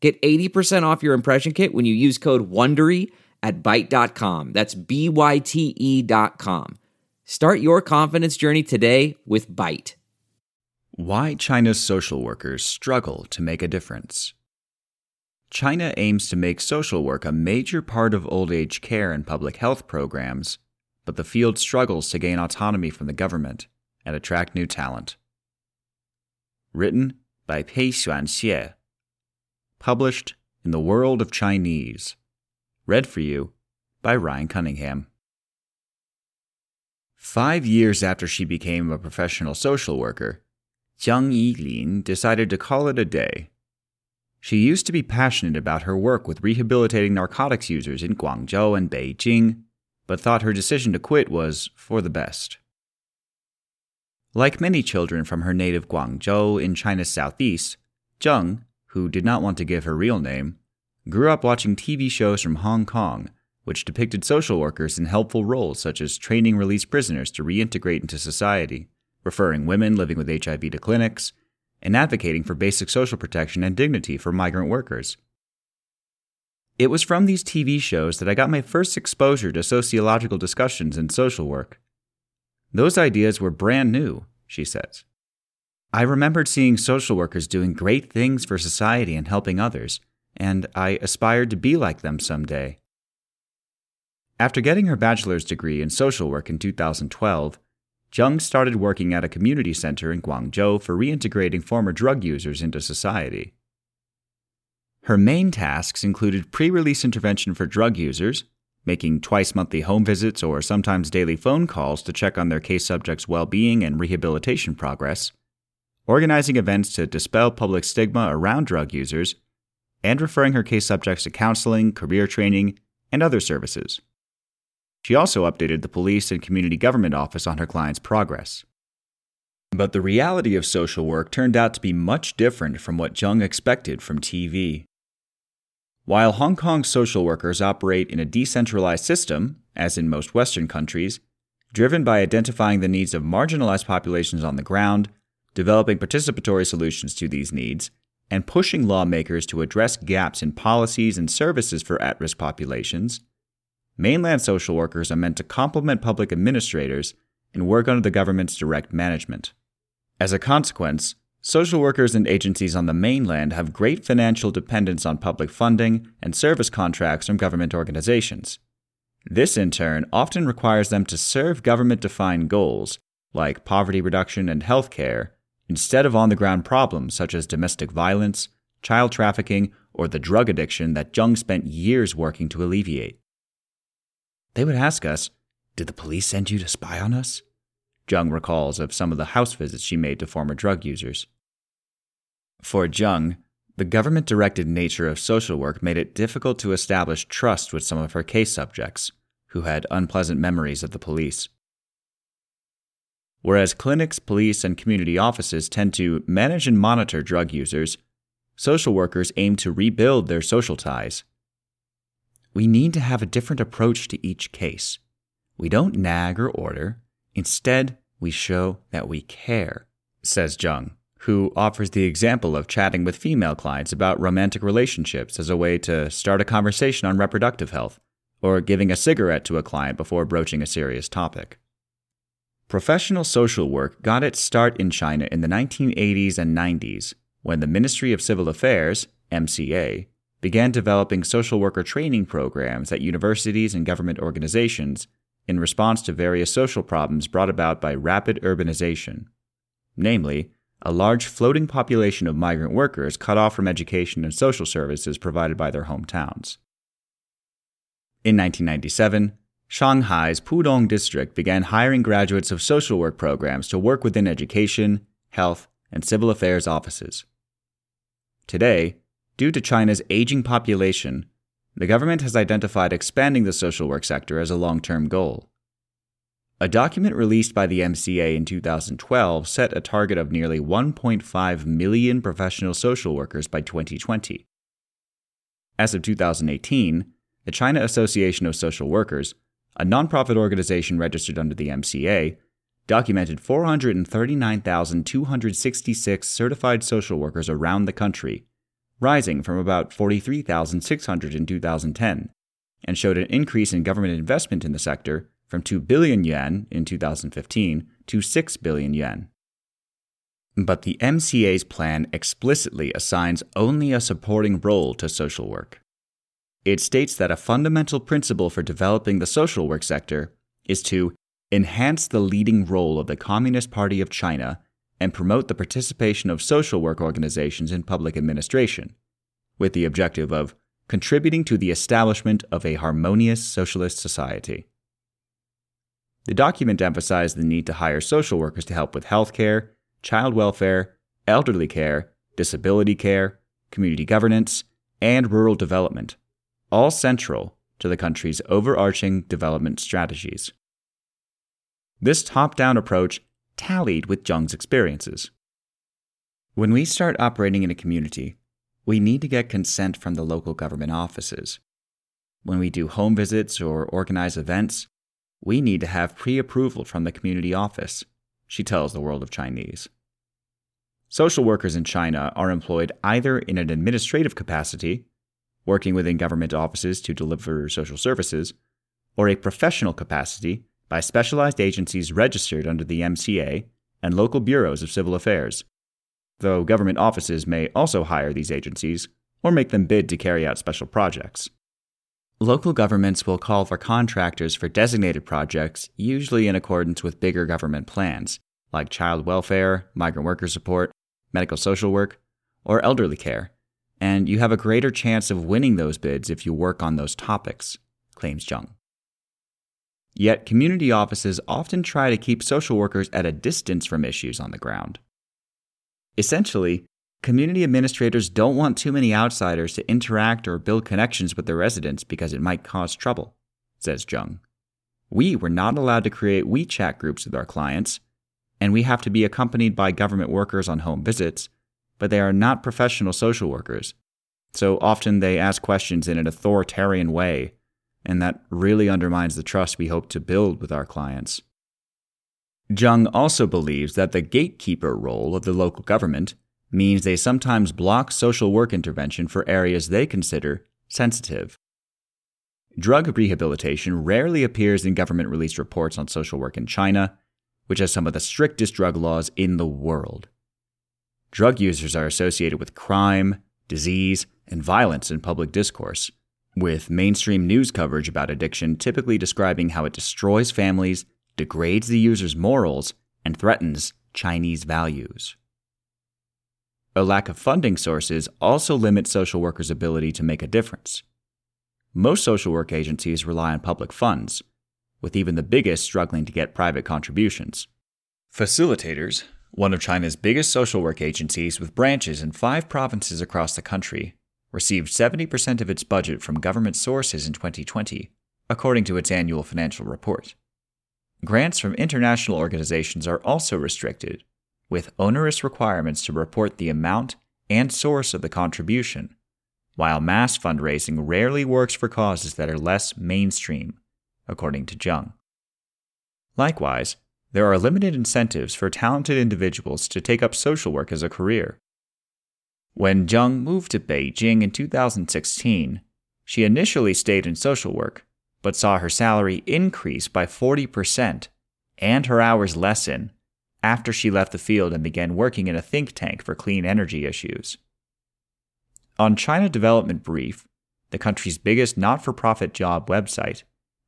Get 80% off your impression kit when you use code WONDERY at Byte.com. That's B-Y-T-E dot com. Start your confidence journey today with Byte. Why China's social workers struggle to make a difference. China aims to make social work a major part of old age care and public health programs, but the field struggles to gain autonomy from the government and attract new talent. Written by Pei Xuan Xie. Published in The World of Chinese. Read for you by Ryan Cunningham. Five years after she became a professional social worker, Jiang Yilin decided to call it a day. She used to be passionate about her work with rehabilitating narcotics users in Guangzhou and Beijing, but thought her decision to quit was for the best. Like many children from her native Guangzhou in China's southeast, Zheng, who did not want to give her real name, grew up watching TV shows from Hong Kong, which depicted social workers in helpful roles such as training released prisoners to reintegrate into society, referring women living with HIV to clinics, and advocating for basic social protection and dignity for migrant workers. It was from these TV shows that I got my first exposure to sociological discussions in social work. Those ideas were brand new, she says. I remembered seeing social workers doing great things for society and helping others, and I aspired to be like them someday. After getting her bachelor's degree in social work in 2012, Jung started working at a community center in Guangzhou for reintegrating former drug users into society. Her main tasks included pre release intervention for drug users, making twice monthly home visits or sometimes daily phone calls to check on their case subjects' well being and rehabilitation progress, organizing events to dispel public stigma around drug users, and referring her case subjects to counseling, career training, and other services. She also updated the police and community government office on her client's progress. But the reality of social work turned out to be much different from what Jung expected from TV. While Hong Kong social workers operate in a decentralized system, as in most Western countries, driven by identifying the needs of marginalized populations on the ground, developing participatory solutions to these needs, and pushing lawmakers to address gaps in policies and services for at risk populations, mainland social workers are meant to complement public administrators and work under the government's direct management. As a consequence, Social workers and agencies on the mainland have great financial dependence on public funding and service contracts from government organizations. This, in turn, often requires them to serve government defined goals, like poverty reduction and health care, instead of on the ground problems such as domestic violence, child trafficking, or the drug addiction that Jung spent years working to alleviate. They would ask us, Did the police send you to spy on us? Jung recalls of some of the house visits she made to former drug users. For Jung, the government directed nature of social work made it difficult to establish trust with some of her case subjects, who had unpleasant memories of the police. Whereas clinics, police, and community offices tend to manage and monitor drug users, social workers aim to rebuild their social ties. We need to have a different approach to each case. We don't nag or order, Instead, we show that we care, says Jung, who offers the example of chatting with female clients about romantic relationships as a way to start a conversation on reproductive health, or giving a cigarette to a client before broaching a serious topic. Professional social work got its start in China in the 1980s and 90s when the Ministry of Civil Affairs, MCA, began developing social worker training programs at universities and government organizations in response to various social problems brought about by rapid urbanization, namely, a large floating population of migrant workers cut off from education and social services provided by their hometowns. In 1997, Shanghai's Pudong district began hiring graduates of social work programs to work within education, health, and civil affairs offices. Today, due to China's aging population, the government has identified expanding the social work sector as a long term goal. A document released by the MCA in 2012 set a target of nearly 1.5 million professional social workers by 2020. As of 2018, the China Association of Social Workers, a nonprofit organization registered under the MCA, documented 439,266 certified social workers around the country, rising from about 43,600 in 2010, and showed an increase in government investment in the sector from 2 billion yuan in 2015 to 6 billion yuan. But the MCA's plan explicitly assigns only a supporting role to social work. It states that a fundamental principle for developing the social work sector is to enhance the leading role of the Communist Party of China and promote the participation of social work organizations in public administration, with the objective of contributing to the establishment of a harmonious socialist society. The document emphasized the need to hire social workers to help with health care, child welfare, elderly care, disability care, community governance, and rural development, all central to the country's overarching development strategies. This top down approach tallied with Zheng's experiences. When we start operating in a community, we need to get consent from the local government offices. When we do home visits or organize events, we need to have pre approval from the community office, she tells the World of Chinese. Social workers in China are employed either in an administrative capacity, working within government offices to deliver social services, or a professional capacity by specialized agencies registered under the MCA and local bureaus of civil affairs, though government offices may also hire these agencies or make them bid to carry out special projects. Local governments will call for contractors for designated projects, usually in accordance with bigger government plans, like child welfare, migrant worker support, medical social work, or elderly care, and you have a greater chance of winning those bids if you work on those topics, claims Jung. Yet, community offices often try to keep social workers at a distance from issues on the ground. Essentially, Community administrators don't want too many outsiders to interact or build connections with their residents because it might cause trouble, says Jung. We were not allowed to create WeChat groups with our clients, and we have to be accompanied by government workers on home visits, but they are not professional social workers. So often they ask questions in an authoritarian way, and that really undermines the trust we hope to build with our clients. Jung also believes that the gatekeeper role of the local government means they sometimes block social work intervention for areas they consider sensitive. Drug rehabilitation rarely appears in government released reports on social work in China, which has some of the strictest drug laws in the world. Drug users are associated with crime, disease, and violence in public discourse, with mainstream news coverage about addiction typically describing how it destroys families, degrades the user's morals, and threatens Chinese values. A lack of funding sources also limits social workers' ability to make a difference. Most social work agencies rely on public funds, with even the biggest struggling to get private contributions. Facilitators, one of China's biggest social work agencies with branches in five provinces across the country, received 70% of its budget from government sources in 2020, according to its annual financial report. Grants from international organizations are also restricted, with onerous requirements to report the amount and source of the contribution, while mass fundraising rarely works for causes that are less mainstream, according to Zheng. Likewise, there are limited incentives for talented individuals to take up social work as a career. When Zheng moved to Beijing in 2016, she initially stayed in social work, but saw her salary increase by 40% and her hours lessen after she left the field and began working in a think tank for clean energy issues. On China Development Brief, the country's biggest not for profit job website,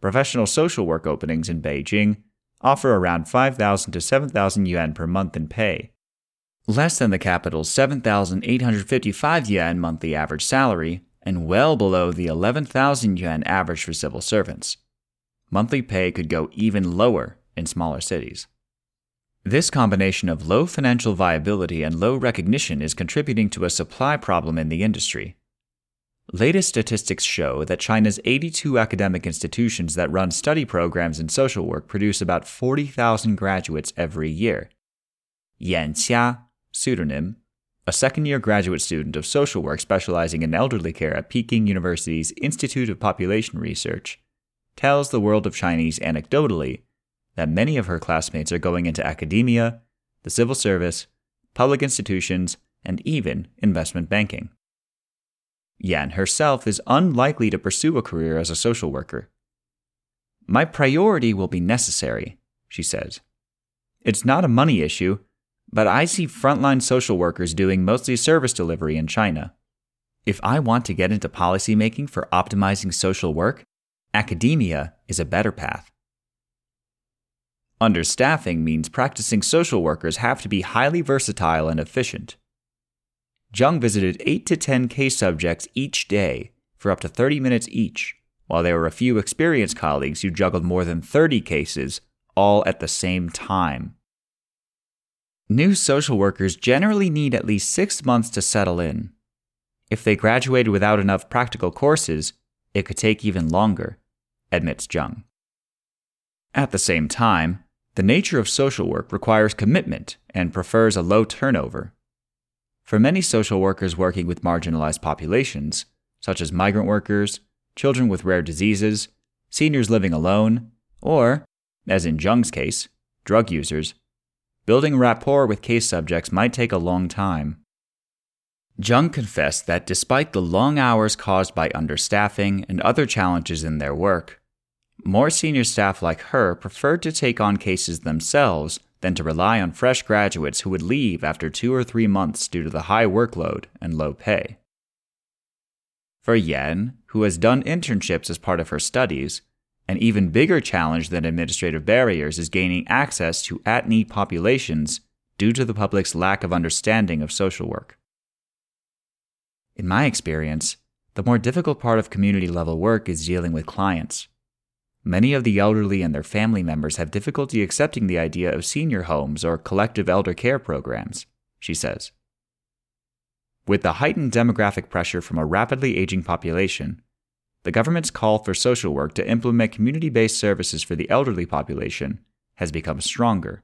professional social work openings in Beijing offer around 5,000 to 7,000 yuan per month in pay, less than the capital's 7,855 yuan monthly average salary, and well below the 11,000 yuan average for civil servants. Monthly pay could go even lower in smaller cities. This combination of low financial viability and low recognition is contributing to a supply problem in the industry. Latest statistics show that China's 82 academic institutions that run study programs in social work produce about 40,000 graduates every year. Yan Xia, pseudonym, a second year graduate student of social work specializing in elderly care at Peking University's Institute of Population Research, tells the world of Chinese anecdotally that many of her classmates are going into academia, the civil service, public institutions, and even investment banking. Yan herself is unlikely to pursue a career as a social worker. My priority will be necessary, she says. It's not a money issue, but I see frontline social workers doing mostly service delivery in China. If I want to get into policymaking for optimizing social work, academia is a better path. Understaffing means practicing social workers have to be highly versatile and efficient. Zhang visited 8 to 10 case subjects each day for up to 30 minutes each, while there were a few experienced colleagues who juggled more than 30 cases all at the same time. New social workers generally need at least six months to settle in. If they graduated without enough practical courses, it could take even longer, admits Jung. At the same time, the nature of social work requires commitment and prefers a low turnover. For many social workers working with marginalized populations, such as migrant workers, children with rare diseases, seniors living alone, or, as in Jung's case, drug users, building rapport with case subjects might take a long time. Jung confessed that despite the long hours caused by understaffing and other challenges in their work, more senior staff like her preferred to take on cases themselves than to rely on fresh graduates who would leave after two or three months due to the high workload and low pay. For Yan, who has done internships as part of her studies, an even bigger challenge than administrative barriers is gaining access to at need populations due to the public's lack of understanding of social work. In my experience, the more difficult part of community level work is dealing with clients. Many of the elderly and their family members have difficulty accepting the idea of senior homes or collective elder care programs, she says. With the heightened demographic pressure from a rapidly aging population, the government's call for social work to implement community based services for the elderly population has become stronger.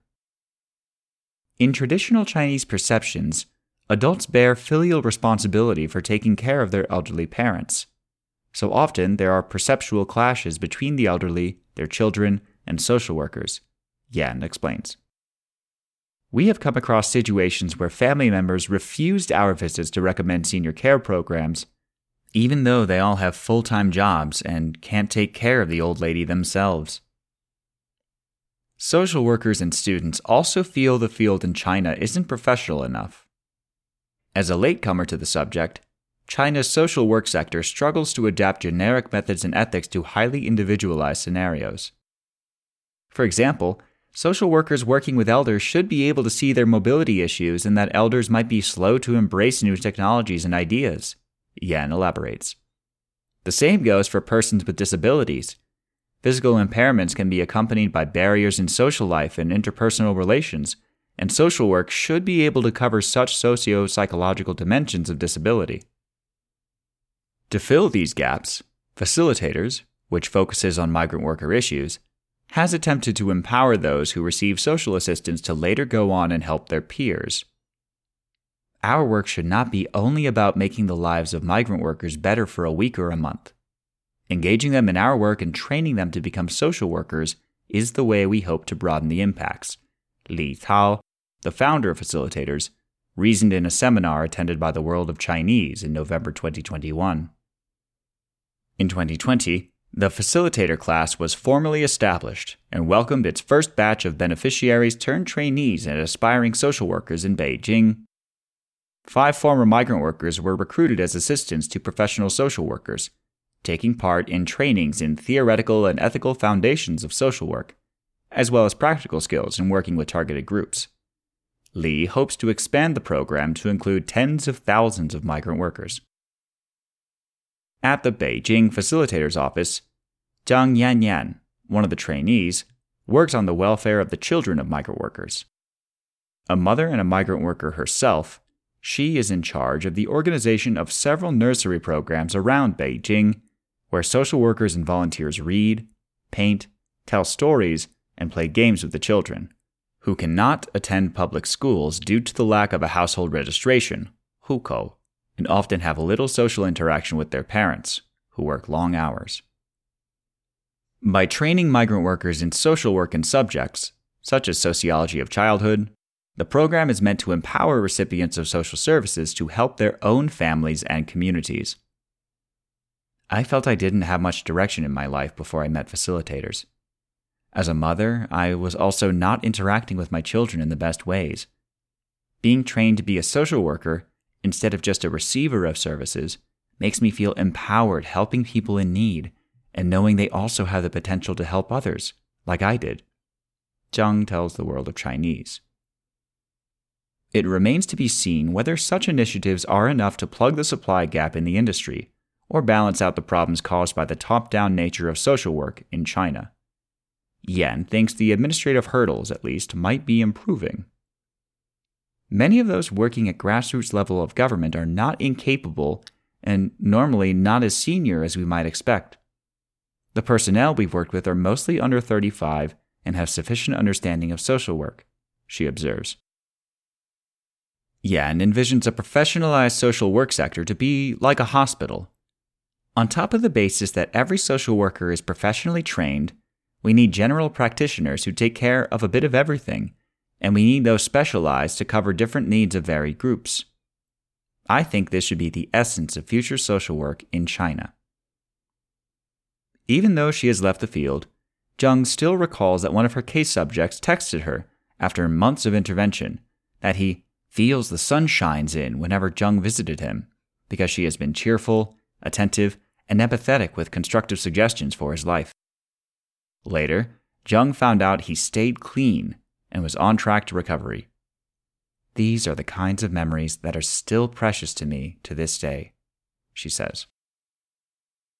In traditional Chinese perceptions, adults bear filial responsibility for taking care of their elderly parents so often there are perceptual clashes between the elderly, their children, and social workers, Yan explains. We have come across situations where family members refused our visits to recommend senior care programs, even though they all have full time jobs and can't take care of the old lady themselves. Social workers and students also feel the field in China isn't professional enough. As a latecomer to the subject, China's social work sector struggles to adapt generic methods and ethics to highly individualized scenarios. For example, social workers working with elders should be able to see their mobility issues and that elders might be slow to embrace new technologies and ideas, Yan elaborates. The same goes for persons with disabilities. Physical impairments can be accompanied by barriers in social life and interpersonal relations, and social work should be able to cover such socio psychological dimensions of disability. To fill these gaps, Facilitators, which focuses on migrant worker issues, has attempted to empower those who receive social assistance to later go on and help their peers. Our work should not be only about making the lives of migrant workers better for a week or a month. Engaging them in our work and training them to become social workers is the way we hope to broaden the impacts. Li Tao, the founder of Facilitators, reasoned in a seminar attended by the World of Chinese in November 2021. In 2020, the facilitator class was formally established and welcomed its first batch of beneficiaries turned trainees and aspiring social workers in Beijing. Five former migrant workers were recruited as assistants to professional social workers, taking part in trainings in theoretical and ethical foundations of social work, as well as practical skills in working with targeted groups. Li hopes to expand the program to include tens of thousands of migrant workers. At the Beijing facilitator's office, Zhang Yanyan, one of the trainees, works on the welfare of the children of migrant workers. A mother and a migrant worker herself, she is in charge of the organization of several nursery programs around Beijing, where social workers and volunteers read, paint, tell stories, and play games with the children, who cannot attend public schools due to the lack of a household registration, hukou, and often have little social interaction with their parents, who work long hours. By training migrant workers in social work and subjects, such as sociology of childhood, the program is meant to empower recipients of social services to help their own families and communities. I felt I didn't have much direction in my life before I met facilitators. As a mother, I was also not interacting with my children in the best ways. Being trained to be a social worker instead of just a receiver of services makes me feel empowered helping people in need and knowing they also have the potential to help others, like I did. Zhang tells the world of Chinese. It remains to be seen whether such initiatives are enough to plug the supply gap in the industry or balance out the problems caused by the top down nature of social work in China. Yan thinks the administrative hurdles, at least, might be improving. Many of those working at grassroots level of government are not incapable and normally not as senior as we might expect. The personnel we've worked with are mostly under 35 and have sufficient understanding of social work, she observes. Yan envisions a professionalized social work sector to be like a hospital. On top of the basis that every social worker is professionally trained, we need general practitioners who take care of a bit of everything, and we need those specialized to cover different needs of varied groups. I think this should be the essence of future social work in China. Even though she has left the field, Zhang still recalls that one of her case subjects texted her, after months of intervention, that he feels the sun shines in whenever Zhang visited him, because she has been cheerful, attentive, and empathetic with constructive suggestions for his life. Later, Zhang found out he stayed clean and was on track to recovery. These are the kinds of memories that are still precious to me to this day, she says.